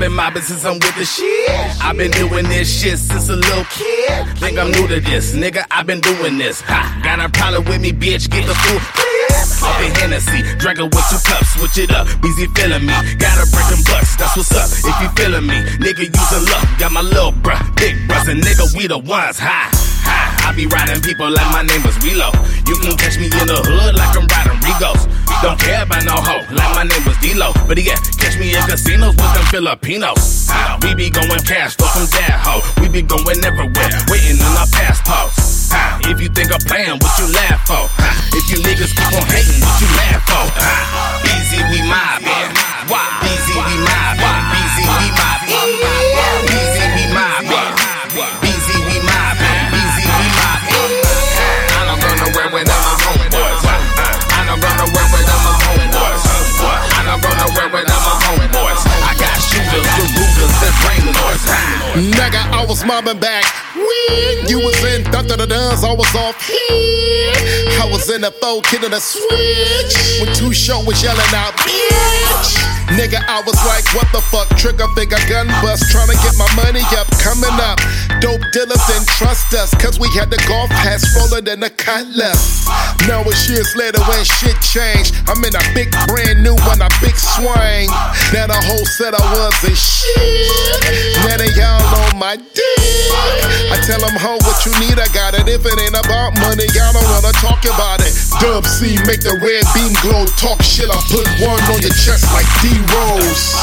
been mobbing since I'm with the shit. I've been doing this shit since a little kid. Think I'm new to this, nigga. I've been doing this. Ha, got a problem with me, bitch? Get the fool. Off the Hennessy, drinking with two cups, switch it up. busy feeling me, gotta break them butts. That's what's up. If you feeling me, nigga, a luck. Got my little bruh, big bruh, and nigga, we the ones. Ha, ha. I be riding people like my name was Relo. You can catch me in the hood like I'm riding Regos. Don't care about no hoe, like my name was D-Lo. But yeah, catch me in casinos with them Filipinos. We be going cash for some dad hoe. We be going everywhere, waiting on our passports. If you think I'm playing, what you laugh for? If you niggas keep on hating, what you laugh for? Nigga, I was mobbing back when you was in da da da's, I was off here. I was in the phone, killing a switch. When two show was yelling out, bitch. Nigga, I was like, what the fuck? Trigger finger gun bust, trying to get my money up, coming up. Dealers didn't trust us, cause we had the golf pass rolling and the cut left. Now it's years later when shit changed. I'm in a big brand new one, a big swing. Now the whole set I was and shit. Now they all on my dick. I tell them, ho, what you need, I got it. If it ain't about money, y'all don't wanna talk about it. Dub C, make the red beam glow. Talk shit, I put one on your chest like D Rose.